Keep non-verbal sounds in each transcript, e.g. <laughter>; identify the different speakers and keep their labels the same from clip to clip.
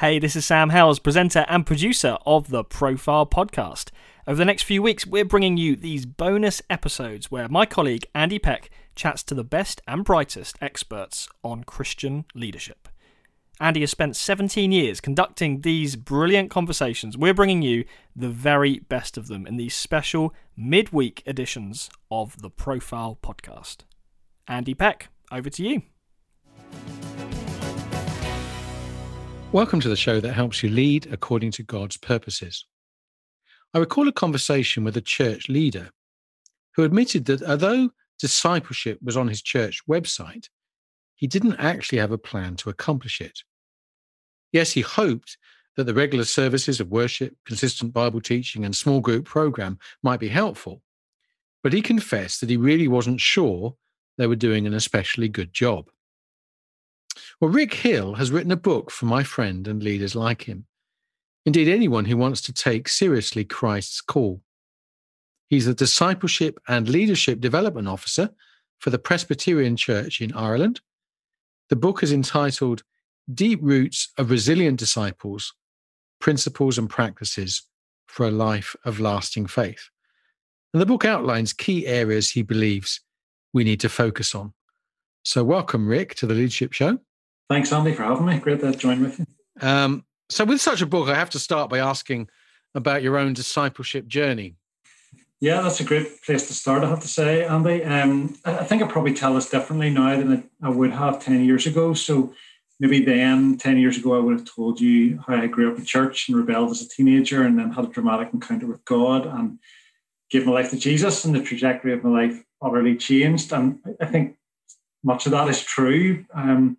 Speaker 1: Hey, this is Sam Howells, presenter and producer of the Profile Podcast. Over the next few weeks, we're bringing you these bonus episodes where my colleague Andy Peck chats to the best and brightest experts on Christian leadership. Andy has spent 17 years conducting these brilliant conversations. We're bringing you the very best of them in these special midweek editions of the Profile Podcast. Andy Peck, over to you.
Speaker 2: Welcome to the show that helps you lead according to God's purposes. I recall a conversation with a church leader who admitted that although discipleship was on his church website, he didn't actually have a plan to accomplish it. Yes, he hoped that the regular services of worship, consistent Bible teaching, and small group program might be helpful, but he confessed that he really wasn't sure they were doing an especially good job. Well, Rick Hill has written a book for my friend and leaders like him. Indeed, anyone who wants to take seriously Christ's call. He's the Discipleship and Leadership Development Officer for the Presbyterian Church in Ireland. The book is entitled Deep Roots of Resilient Disciples Principles and Practices for a Life of Lasting Faith. And the book outlines key areas he believes we need to focus on. So, welcome, Rick, to the Leadership Show.
Speaker 3: Thanks, Andy, for having me. Great to join with you.
Speaker 2: Um, so, with such a book, I have to start by asking about your own discipleship journey.
Speaker 3: Yeah, that's a great place to start, I have to say, Andy. Um, I think I probably tell this differently now than I would have 10 years ago. So, maybe then, 10 years ago, I would have told you how I grew up in church and rebelled as a teenager and then had a dramatic encounter with God and gave my life to Jesus, and the trajectory of my life utterly changed. And I think much of that is true. Um,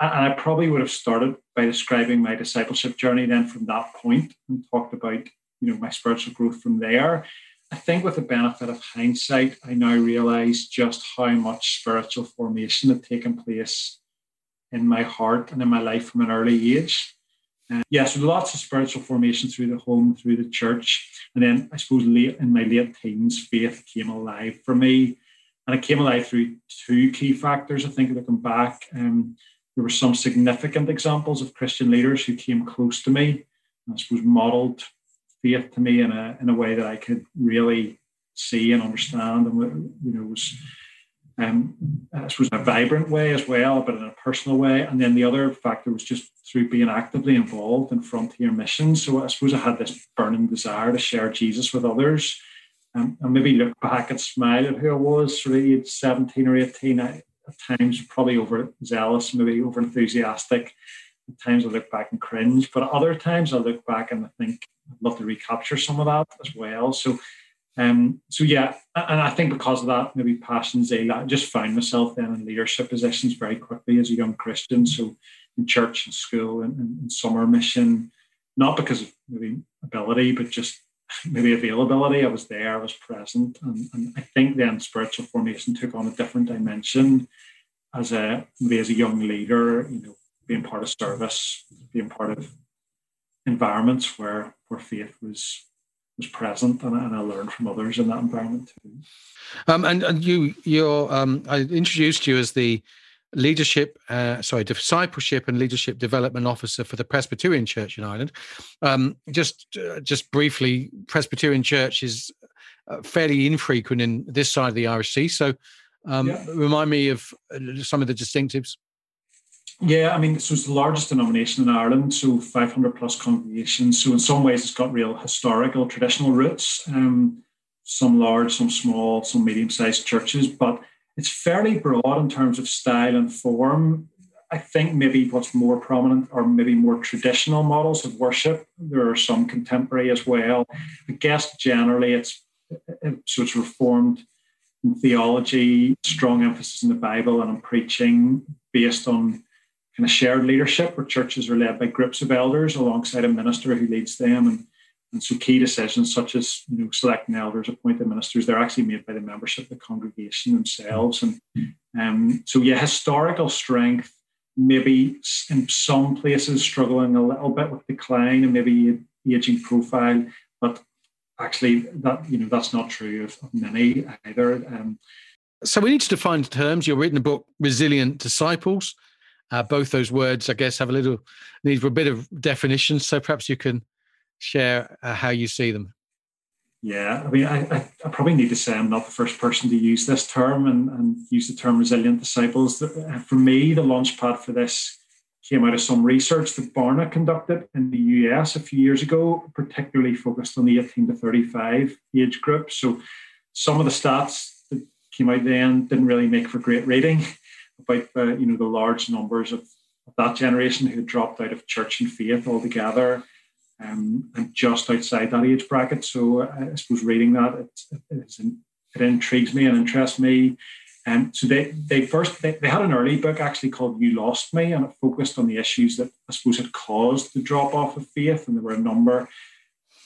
Speaker 3: and I probably would have started by describing my discipleship journey then from that point and talked about you know my spiritual growth from there. I think with the benefit of hindsight, I now realize just how much spiritual formation had taken place in my heart and in my life from an early age. Uh, yes, lots of spiritual formation through the home, through the church. And then I suppose late in my late teens, faith came alive for me and it came alive through two key factors. I think looking back, um, there were some significant examples of Christian leaders who came close to me, I suppose modelled faith to me in a in a way that I could really see and understand, and you know was. Um, I suppose in a vibrant way as well, but in a personal way. And then the other factor was just through being actively involved in frontier missions. So I suppose I had this burning desire to share Jesus with others um, and maybe look back and smile at who I was, sort of age 17 or 18. I, at times, probably over zealous, maybe over enthusiastic. At times, I look back and cringe, but other times, I look back and I think I'd love to recapture some of that as well. So, um, so yeah, and I think because of that, maybe passion, zeal, I just found myself then in leadership positions very quickly as a young Christian. So, in church and school and, and summer mission, not because of maybe ability, but just maybe availability. I was there, I was present. And, and, I think then spiritual formation took on a different dimension as a maybe as a young leader, you know, being part of service, being part of environments where where faith was was present and, and I learned from others in that environment too.
Speaker 2: Um, and, and you you're um, I introduced you as the leadership, uh, sorry, discipleship and leadership development officer for the Presbyterian Church in Ireland. Um, just, uh, just briefly, Presbyterian Church is uh, fairly infrequent in this side of the Irish Sea. So, um, yeah. remind me of uh, some of the distinctives.
Speaker 3: Yeah, I mean, so it's the largest denomination in Ireland, so 500 plus congregations. So in some ways, it's got real historical, traditional roots. Um, some large, some small, some medium-sized churches, but it's fairly broad in terms of style and form. I think maybe what's more prominent are maybe more traditional models of worship. There are some contemporary as well. I guess generally it's uh, uh, so it's reformed theology, strong emphasis in the Bible and on preaching based on kind of shared leadership where churches are led by groups of elders alongside a minister who leads them and and so key decisions such as you know selecting elders, appointing ministers, they're actually made by the membership of the congregation themselves. And um, so yeah, historical strength, maybe in some places struggling a little bit with decline and maybe aging profile, but actually that you know that's not true of, of many either. Um,
Speaker 2: so we need to define terms. You're reading the book Resilient Disciples Uh, both those words, I guess, have a little need for a bit of definition. So perhaps you can share uh, how you see them.
Speaker 3: Yeah, I mean, I, I, I, probably need to say I'm not the first person to use this term and, and use the term resilient disciples. Uh, for me, the launchpad for this came out of some research that Barna conducted in the US a few years ago, particularly focused on the 18 to 35 age group. So some of the stats that came out then didn't really make for great reading <laughs> about the, you know, the large numbers of, of that generation who dropped out of church and faith altogether um, and just outside that age bracket. So uh, I suppose reading that it, it, it intrigues me and interests me. And um, so they they first they, they had an early book actually called You Lost Me, and it focused on the issues that I suppose had caused the drop off of faith, and there were a number.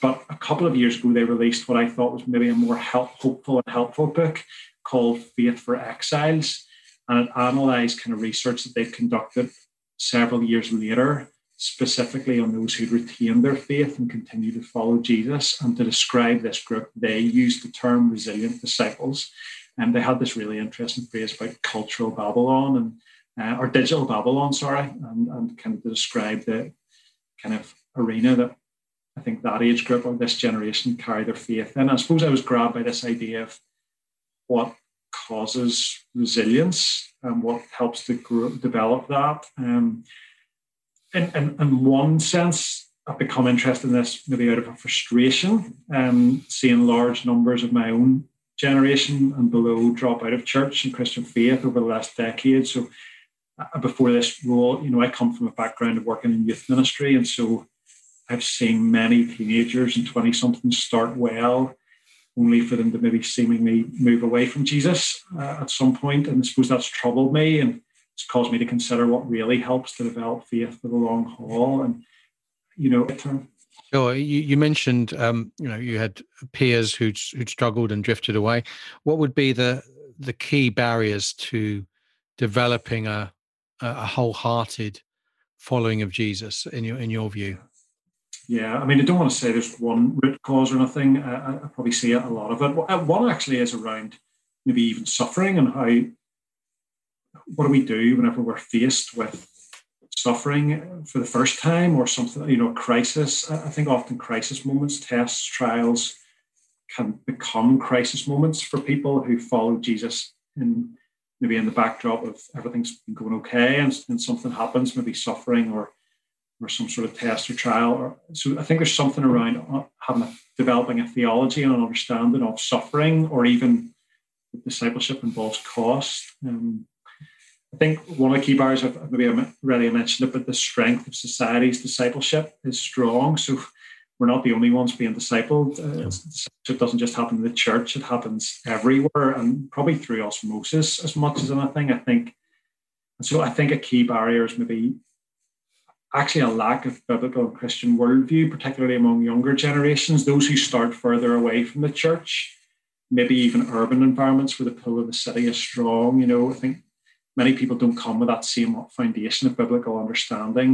Speaker 3: But a couple of years ago, they released what I thought was maybe a more help, hopeful and helpful book called Faith for Exiles, and it analysed kind of research that they conducted several years later specifically on those who'd retained their faith and continue to follow Jesus. And to describe this group, they used the term resilient disciples. And they had this really interesting phrase about cultural Babylon and uh, or digital Babylon, sorry, and, and kind of describe the kind of arena that I think that age group or this generation carry their faith in. I suppose I was grabbed by this idea of what causes resilience and what helps to grow, develop that. Um, in, in, in one sense, I've become interested in this maybe out of a frustration, um, seeing large numbers of my own generation and below drop out of church and Christian faith over the last decade. So uh, before this role, you know, I come from a background of working in youth ministry, and so I've seen many teenagers and twenty somethings start well, only for them to maybe seemingly move away from Jesus uh, at some point, and I suppose that's troubled me and it's caused me to consider what really helps to develop faith for the long haul. And, you know,
Speaker 2: Sure. You, you mentioned, um, you know, you had peers who'd, who'd struggled and drifted away. What would be the the key barriers to developing a a wholehearted following of Jesus in your in your view?
Speaker 3: Yeah, I mean, I don't want to say there's one root cause or nothing. I, I probably see a lot of it. One actually is around maybe even suffering and how what do we do whenever we're faced with suffering for the first time or something, you know, crisis? I think often crisis moments, tests, trials can become crisis moments for people who follow Jesus in maybe in the backdrop of everything's been going okay and, and something happens, maybe suffering or or some sort of test or trial. Or, so I think there's something around uh, having a, developing a theology and an understanding of suffering, or even discipleship involves cost. Um, I think one of the key barriers, I've maybe already mentioned it, but the strength of society's discipleship is strong. So we're not the only ones being discipled. Uh, it doesn't just happen in the church; it happens everywhere, and probably through osmosis as much as anything. I think, and so I think a key barrier is maybe actually a lack of biblical and Christian worldview, particularly among younger generations, those who start further away from the church, maybe even urban environments where the pull of the city is strong. You know, I think many people don't come with that same foundation of biblical understanding.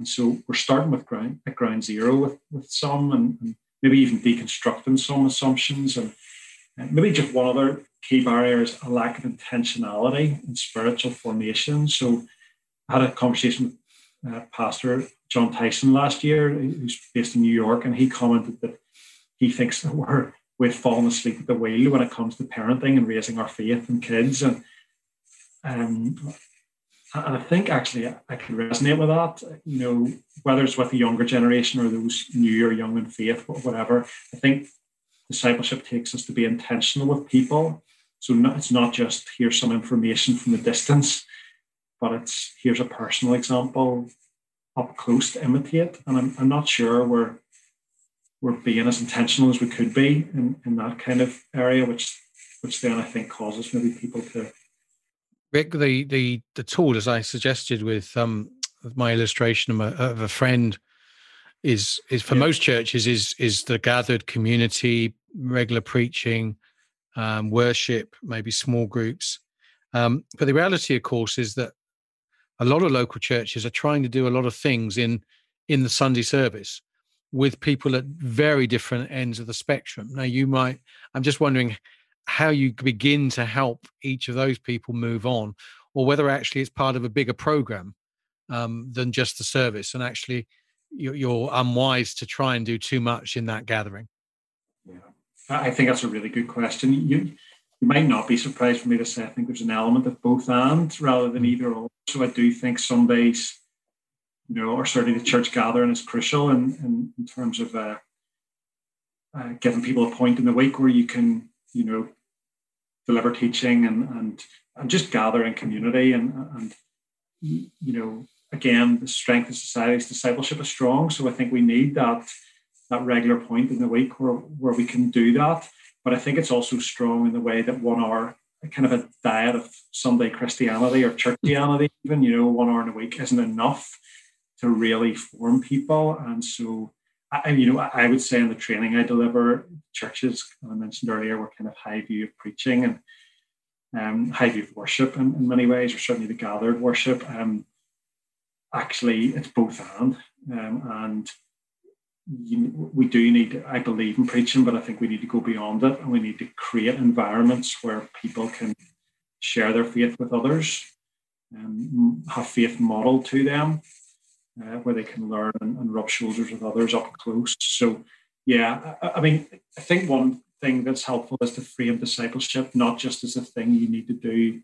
Speaker 3: And so we're starting with ground at ground zero with, with some and, and maybe even deconstructing some assumptions. And, and maybe just one other key barrier is a lack of intentionality in spiritual formation. So I had a conversation with uh, Pastor Jon Tyson last year, who's based in New York, and he commented that he thinks that we're we've fallen asleep at the wheel when it comes to parenting and raising our faith and kids. And um, and I think actually I can resonate with that. You know, whether it's with the younger generation or those new or young in faith, whatever. I think discipleship takes us to be intentional with people. So it's not just here's some information from the distance, but it's here's a personal example up close to imitate. And I'm, I'm not sure we're we're being as intentional as we could be in, in that kind of area, which which then I think causes maybe people to
Speaker 2: Rick, the the the tool, as I suggested with um my illustration of a, of a friend, is is for yeah. most churches is is the gathered community, regular preaching, um, worship, maybe small groups. Um, but the reality, of course, is that a lot of local churches are trying to do a lot of things in in the Sunday service with people at very different ends of the spectrum. Now, you might. I'm just wondering how you begin to help each of those people move on or whether actually it's part of a bigger program um, than just the service, and actually you're, you're unwise to try and do too much in that gathering?
Speaker 3: Yeah, I think that's a really good question. You you might not be surprised for me to say I think there's an element of both and rather than mm. either or. So I do think some days, you know, or certainly the church gathering is crucial in, in, in terms of uh, uh, giving people a point in the week where you can, you know, deliver teaching and and and just gather in community and and you know again the strength of society's discipleship is strong. So i think we need that that regular point in the week where where we can do that. But i think it's also strong in the way that one hour kind of a diet of sunday christianity or churchianity even you know one hour in a week isn't enough to really form people. And so I, you know, I would say in the training I deliver, churches, I mentioned earlier, were kind of high view of preaching and um, high view of worship in, in many ways, or certainly the gathered worship. Um, actually, it's both and. Um, and you, we do need, I believe in preaching, but I think we need to go beyond it and we need to create environments where people can share their faith with others, and have faith modeled to them uh, where they can learn and, and, rub shoulders with others up close. So, yeah, I, I, mean, I think one thing that's helpful is to frame discipleship not just as a thing you need to do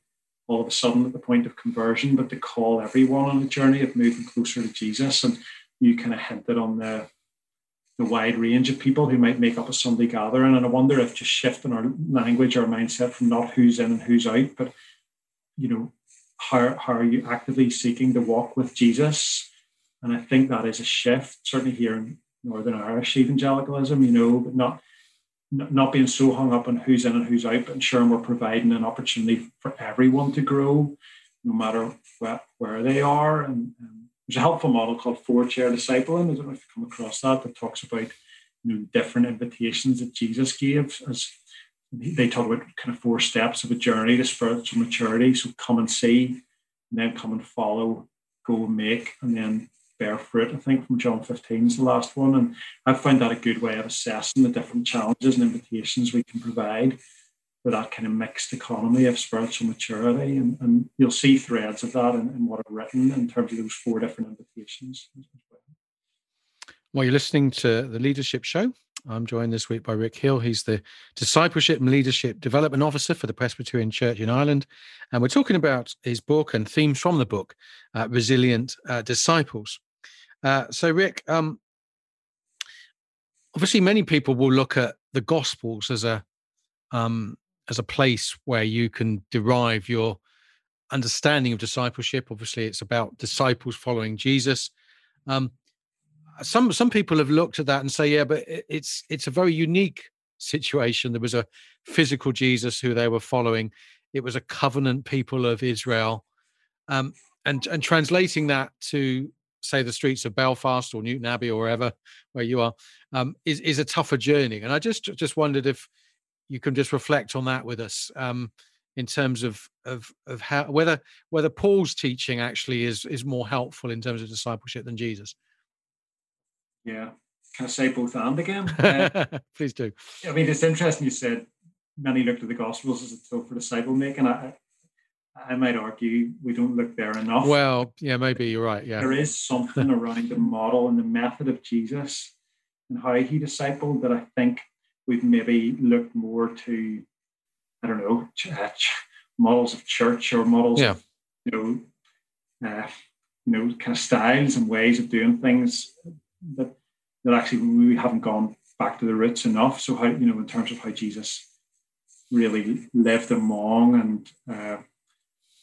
Speaker 3: all of a sudden at the point of conversion, but to call everyone on the journey of moving closer to Jesus. And you kind of hinted on the the wide range of people who might make up a Sunday gathering. And I wonder if just shifting our language, our mindset from not who's in and who's out, but you know, how, how are you actively seeking to walk with Jesus and I think that is a shift, certainly here in Northern Irish evangelicalism, you know, but not not being so hung up on who's in and who's out, but ensuring we're providing an opportunity for everyone to grow, no matter where, where they are. And um, there's a helpful model called four chair discipling. I don't know if you come across that, that talks about you know different invitations that Jesus gave as they talk about kind of four steps of a journey to spiritual maturity. So come and see, and then come and follow, go and make, and then bear fruit, I think, from John 15 is the last one. And I found that a good way of assessing the different challenges and invitations we can provide for that kind of mixed economy of spiritual maturity. And, and you'll see threads of that in, in what I've written in terms of those four different invitations.
Speaker 2: Well, you're listening to the Leadership Show. I'm joined this week by Rick Hill. He's the Discipleship and Leadership Development Officer for the Presbyterian Church in Ireland. And we're talking about his book and themes from the book, uh, Resilient uh, Disciples. Uh, so, Rick, um, obviously, many people will look at the Gospels as a um, as a place where you can derive your understanding of discipleship. Obviously, it's about disciples following Jesus. Um, some some people have looked at that and say, yeah, but it's it's a very unique situation. There was a physical Jesus who they were following. It was a covenant people of Israel, um, and and translating that to say the streets of Belfast or Newtownabbey or wherever where you are um, is is a tougher journey. And I just just wondered if you can just reflect on that with us um, in terms of of of how whether whether Paul's teaching actually is is more helpful in terms of discipleship than Jesus.
Speaker 3: Yeah, can I say both and again? <laughs> Uh,
Speaker 2: Please do.
Speaker 3: I mean, it's interesting you said many looked at the Gospels as a tool for disciple making. I, I might argue we don't look there enough.
Speaker 2: Well, yeah, maybe you're right. Yeah.
Speaker 3: There is something around the model and the method of Jesus and how he discipled that I think we've maybe looked more to, I don't know, church, models of church or models yeah. of, you know, uh, you know, kind of styles and ways of doing things that that actually we haven't gone back to the roots enough. So how, you know, in terms of how Jesus really lived among and uh,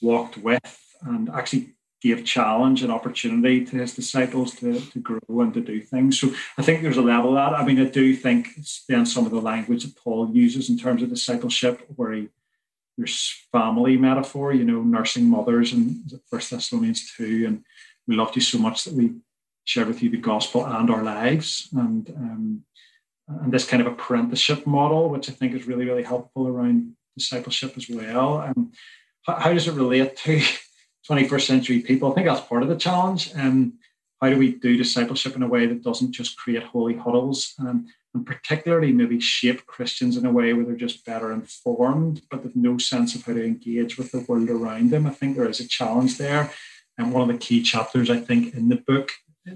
Speaker 3: walked with and actually gave challenge and opportunity to his disciples to, to grow and to do things. So I think there's a level of that. I mean, I do think then some of the language that Paul uses in terms of discipleship, where he there's family metaphor, you know, nursing mothers and First Thessalonians two, and we loved you so much that we shared with you the gospel and our lives, and um, and this kind of apprenticeship model, which I think is really really helpful around discipleship as well. Um, how does it relate to <laughs> 21st century people? I think that's part of the challenge. Um, how do we do discipleship in a way that doesn't just create holy huddles um, and particularly maybe shape Christians in a way where they're just better informed, but with no sense of how to engage with the world around them? I think there is a challenge there. And one of the key chapters, I think, in the book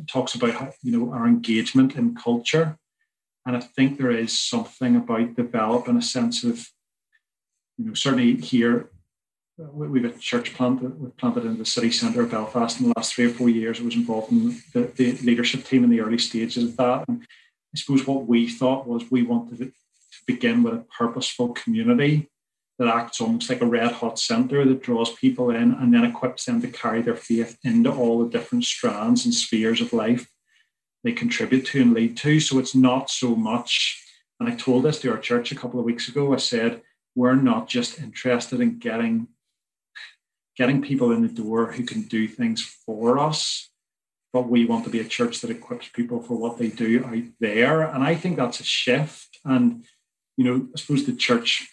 Speaker 3: talks about how, you know our engagement in culture, and I think there is something about developing a sense of, you know, certainly here Uh, we've a church plant we've planted in the city centre of Belfast in the last three or four years. I was involved in the, the leadership team in the early stages of that. And I suppose what we thought was we wanted to begin with a purposeful community that acts almost like a red hot center that draws people in and then equips them to carry their faith into all the different strands and spheres of life they contribute to and lead to. So it's not so much, and I told this to our church a couple of weeks ago. I said, we're not just interested in getting getting people in the door who can do things for us, but we want to be a church that equips people for what they do out there. And I think that's a shift. And, you know, I suppose the church,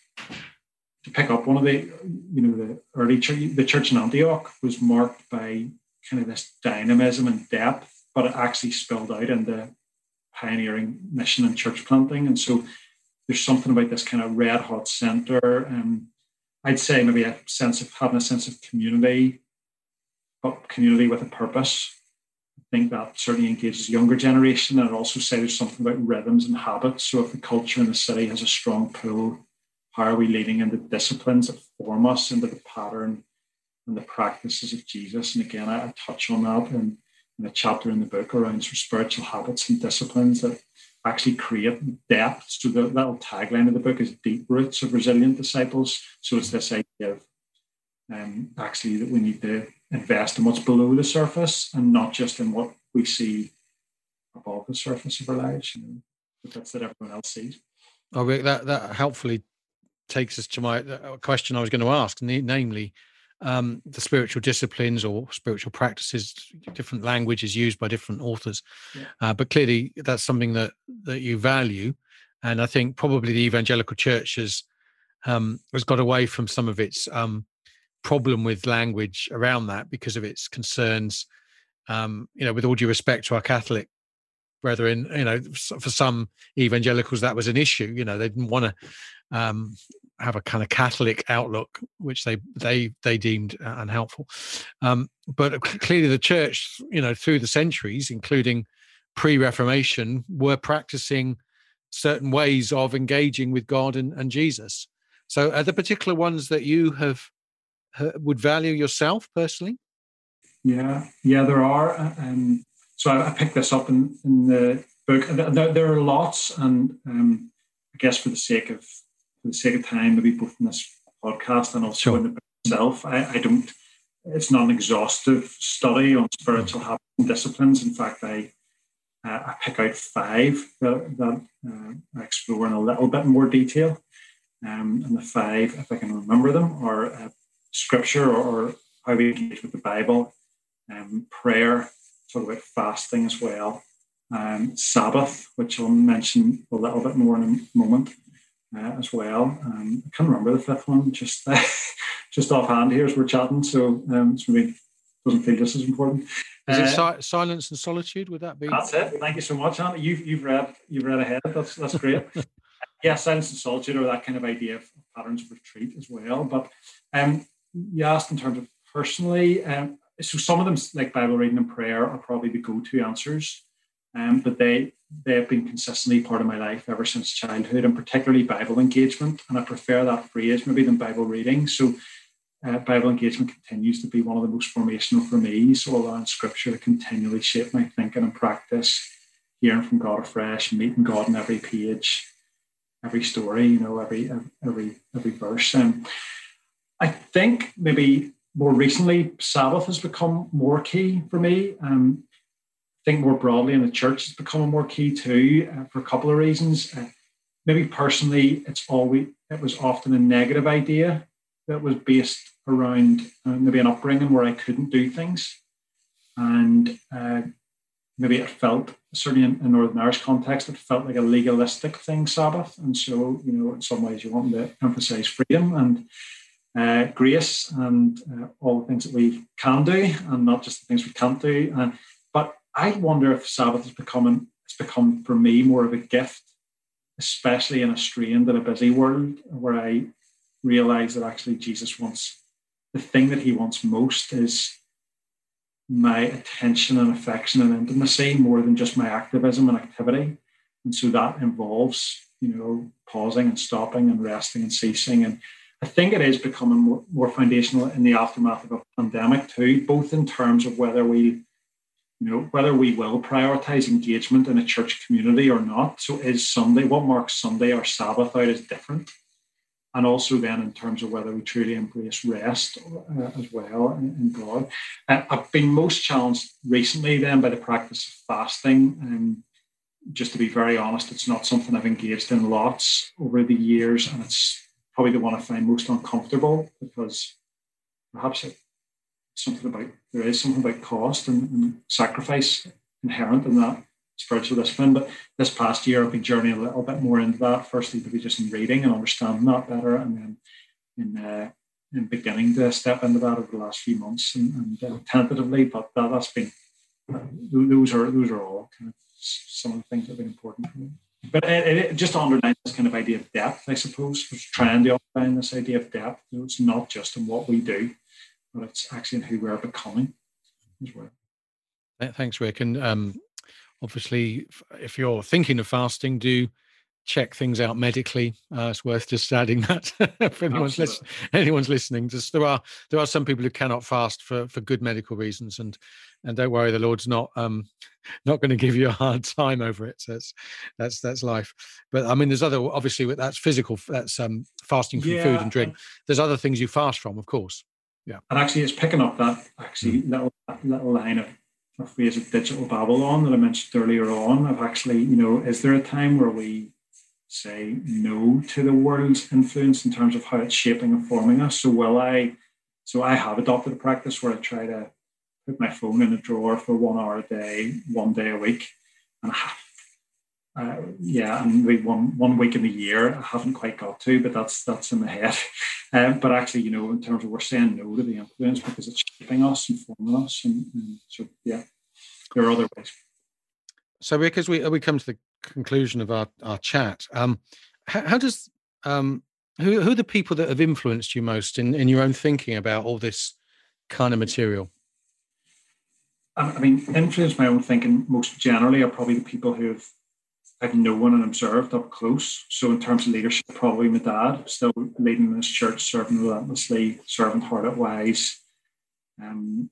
Speaker 3: to pick up one of the, you know, the early church, the church in Antioch was marked by kind of this dynamism and depth, but it actually spilled out into pioneering mission and church planting. And so there's something about this kind of red hot center. Um, I'd say maybe a sense of having a sense of community, but community with a purpose. I think that certainly engages younger generation, and it also says there's something about rhythms and habits. So if the culture in the city has a strong pull, how are we leading into disciplines that form us into the pattern and the practices of Jesus? And again, I, I touch on that in, in a chapter in the book around spiritual habits and disciplines that actually create depth. So the little tagline of the book is deep roots of resilient disciples. So it's this idea of um, actually that we need to invest in what's below the surface and not just in what we see above the surface of our lives. You know, that's that everyone else sees.
Speaker 2: Oh, that that helpfully takes us to my question I was going to ask, namely, um, the spiritual disciplines or spiritual practices, different languages used by different authors. Yeah. Uh, but clearly, that's something that that you value, and I think probably the evangelical church has um, has got away from some of its um, problem with language around that because of its concerns. Um, you know, with all due respect to our Catholic brethren, you know, for some evangelicals that was an issue. You know, they didn't want to um, have a kind of Catholic outlook, which they they they deemed uh, unhelpful. Um, but clearly, the church, you know, through the centuries, including pre-Reformation, were practicing certain ways of engaging with God and, and Jesus. So, are there particular ones that you have uh, would value yourself personally?
Speaker 3: Yeah, yeah, there are. Uh, um, so I, I, picked this up in, in the book. There, there are lots, and um, I guess for the sake of for the sake of time, maybe both in this podcast and also sure. in the book itself, I, I, don't. It's not an exhaustive study on spiritual habits and disciplines. In fact, I uh, I pick out five that, that uh, I explore in a little bit more detail. Um, and the five, if I can remember them, are uh, scripture or, or, how we engage with the Bible, um, prayer, talk about fasting as well, um, Sabbath, which I'll mention a little bit more in a moment, uh, as well. Um, I can't remember the fifth one, just uh, <laughs> just offhand here as we're chatting, so um, it's maybe doesn't feel just as important.
Speaker 2: Is it uh, si- silence and solitude? Would that be?
Speaker 3: That's it. Thank you so much, Andy. You've you've read you've read ahead. That's that's great. <laughs> yeah, silence and solitude, or that kind of idea of patterns of retreat as well. But um, you asked in terms of personally, um, so some of them like Bible reading and prayer are probably the go-to answers. Um, but they they have been consistently part of my life ever since childhood, and particularly Bible engagement. And I prefer that phrase maybe than Bible reading. So uh, Bible engagement continues to be one of the most formational for me. So allowing Scripture to continually shape my thinking and practice, hearing from God afresh, meeting God in every page, every story, you know, every every every verse. And I think maybe more recently, Sabbath has become more key for me. Um, think more broadly in the church, it's becoming more key too uh, for a couple of reasons. Uh, maybe personally, it's always it was often a negative idea that was based around uh, maybe an upbringing where I couldn't do things, and uh, maybe it felt certainly in, in, Northern Irish context, it felt like a legalistic thing, Sabbath, and so you know in some ways you want to emphasise freedom and. Uh, grace and uh, all the things that we can do, and not just the things we can't do. And I wonder if Sabbath has become it's become for me more of a gift, especially in a strained and a busy world where I realize that actually Jesus wants the thing that he wants most is my attention and affection and intimacy more than just my activism and activity. And so that involves, you know, pausing and stopping and resting and ceasing. And I think it is becoming more, more foundational in the aftermath of a pandemic too, both in terms of whether we you know, whether we will prioritize engagement in a church community or not. So is Sunday, what marks Sunday or Sabbath out is different. And also then in terms of whether we truly embrace rest uh, as well in, in God. Uh, I've been most challenged recently then by the practice of fasting. And just to be very honest, it's not something I've engaged in lots over the years. And it's probably the one I find most uncomfortable because perhaps it something about there is something about cost and, and sacrifice inherent in that spiritual discipline. But this past year, I've been journeying a little bit more into that. Firstly, to be just in reading and understanding that better, and then in uh, in beginning to step into that over the last few months and, and uh, tentatively. But that, has been uh, those are those are all kind of some of the things that have been important for me. But it, it just underlines this kind of idea of depth, I suppose. Trying to underline this idea of depth. It's not just in what we do, but it's actually in who we're becoming as well.
Speaker 2: Thanks, Rick. And um, obviously, if you're thinking of fasting, do check things out medically. Uh, it's worth just adding that <laughs> if anyone's, anyone's listening. Just there are there are some people who cannot fast for for good medical reasons, and and don't worry, the Lord's not um <laughs> not going to give you a hard time over it. So that's that's that's life. But I mean, there's other obviously that's physical. That's um fasting from yeah, food and drink. There's other things you fast from, of course. Yeah.
Speaker 3: And actually, it's picking up that actually mm. little little line of, of phrase of digital Babylon that I mentioned earlier on. Of actually, you know, is there a time where we say no to the world's influence in terms of how it's shaping and forming us? So will I? So I have adopted a practice where I try to put my phone in a drawer for one hour a day, one day a week, and I have uh, yeah, and we one one week in the year I haven't quite got to, but that's that's in the head. <laughs> Um, but actually, you know, in terms of we're saying no to the influence because it's shaping us and forming us, and, and so yeah, there are other ways.
Speaker 2: So, because we we come to the conclusion of our our chat, um, how, how does um, who who are the people that have influenced you most in in your own thinking about all this kind of material?
Speaker 3: I mean, influence my own thinking most generally are probably the people who have I've known and observed up close. So in terms of leadership, probably my dad, still leading this church, serving relentlessly, servant hearted wise, um,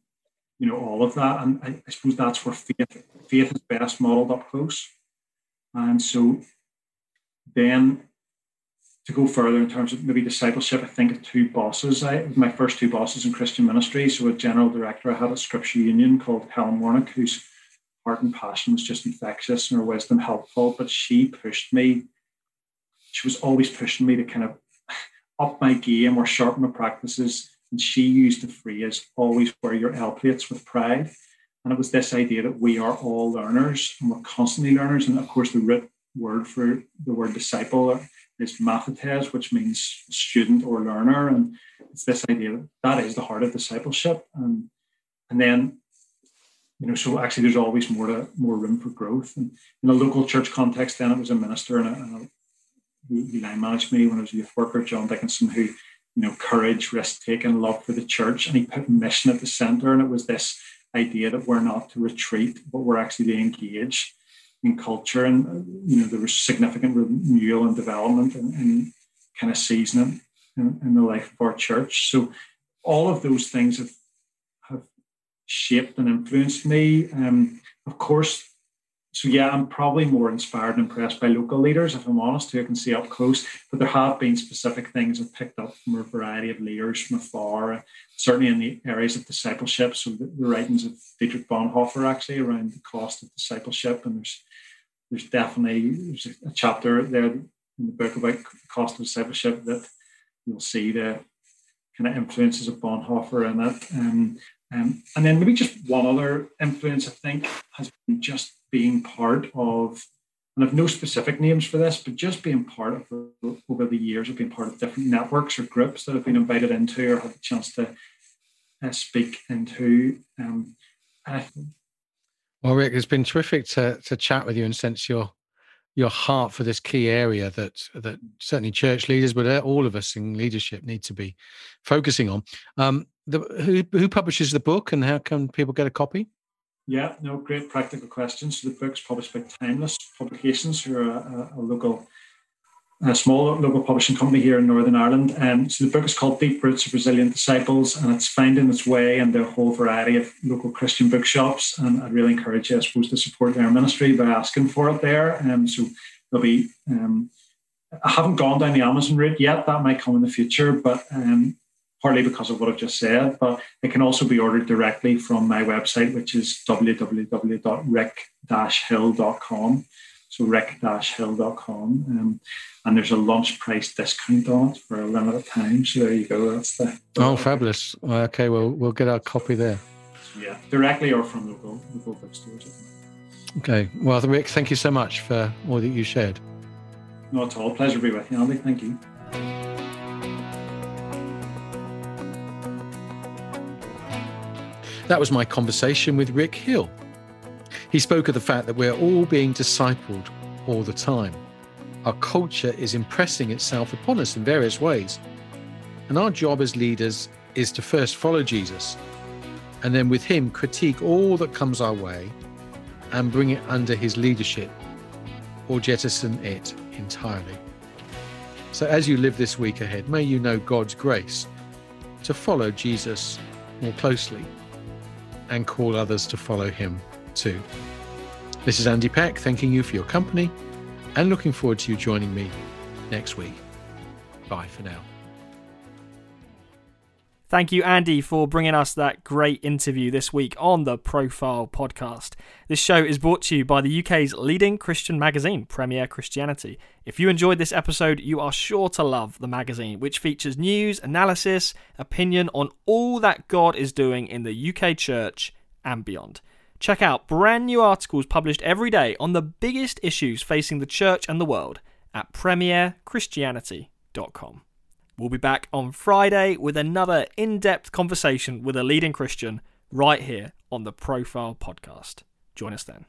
Speaker 3: you know, all of that. And I, I, suppose that's where faith faith is best modeled up close. And so then to go further in terms of maybe discipleship, I think of two bosses. I my first two bosses in Christian ministry. So a general director I had at Scripture Union called Helen Warnock, who's heart and passion was just infectious and her wisdom helpful. But she pushed me. She was always pushing me to kind of <laughs> up my game or sharpen my practices. And she used the phrase, always wear your L plates with pride. And it was this idea that we are all learners and we're constantly learners. And of course, the root word for the word disciple is mathetes, which means student or learner. And it's this idea that that is the heart of discipleship. And, and then you know, so actually there's always more to, more room for growth. And in a local church context, then it was a minister and, a, and a, he, line managed me when I was a youth worker, John Dickinson, who, you know, courage, risk taking, love for the church, and he put mission at the center. And it was this idea that we're not to retreat, but we're actually to engage in culture. And you know, there was significant renewal and development and, and kind of seasoning in, in the life of our church. So all of those things have shaped and influenced me. Um, of course, so yeah, I'm probably more inspired and impressed by local leaders, if I'm honest, who I can see up close. But there have been specific things I've picked up from a variety of leaders from afar, certainly in the areas of discipleship. So the, the writings of Dietrich Bonhoeffer actually around the cost of discipleship, and there's there's definitely there's a, chapter there in the book about the cost of discipleship that you'll see the kind of influences of Bonhoeffer in it. Um, um, and then maybe just one other influence, I think, has been just being part of, and I've no specific names for this, but just being part of over the years of being part of different networks or groups that I've been invited into or had the chance to uh, speak into. Um,
Speaker 2: well, Rick, it's been terrific to to chat with you and sense your your heart for this key area that that certainly church leaders, but uh, all of us in leadership need to be focusing on. Um, the, who who publishes the book, and how can people get a copy?
Speaker 3: Yeah, no, great practical questions. The book's published by Timeless Publications, who are a, a local, a small local publishing company here in Northern Ireland. Um, so the book is called Deep Roots of Resilient Disciples, and it's finding its way into a whole variety of local Christian bookshops. And I'd really encourage you, I suppose, to support their ministry by asking for it there. Um, so there'll be. Um, I haven't gone down the Amazon route yet. That might come in the future, but um, partly because of what I've just said, but it can also be ordered directly from my website, which is www.rick-hill.com. So rick-hill.com. Um, and there's a launch price discount on it for a limited time. So there you go. That's the.
Speaker 2: Oh, fabulous. Okay, well, we'll get our copy there.
Speaker 3: Yeah, directly or from local, local bookstores.
Speaker 2: Okay. Well, Rick, thank you so much for all that you shared.
Speaker 3: Not at all. Pleasure to be with you, Andy. Thank you.
Speaker 2: That was my conversation with Rick Hill. He spoke of the fact that we're all being discipled all the time. Our culture is impressing itself upon us in various ways. And our job as leaders is to first follow Jesus and then with him critique all that comes our way and bring it under his leadership or jettison it entirely. So as you live this week ahead, may you know God's grace to follow Jesus more closely and call others to follow him too. This is Andy Peck, thanking you for your company and looking forward to you joining me next week. Bye for now.
Speaker 1: Thank you, Andy, for bringing us that great interview this week on the Profile podcast. This show is brought to you by the UK's leading Christian magazine, Premier Christianity. If you enjoyed this episode, you are sure to love the magazine, which features news, analysis, opinion on all that God is doing in the UK church and beyond. Check out brand new articles published every day on the biggest issues facing the church and the world at premierchristianity.com. We'll be back on Friday with another in depth conversation with a leading Christian right here on the Profile Podcast. Join us then.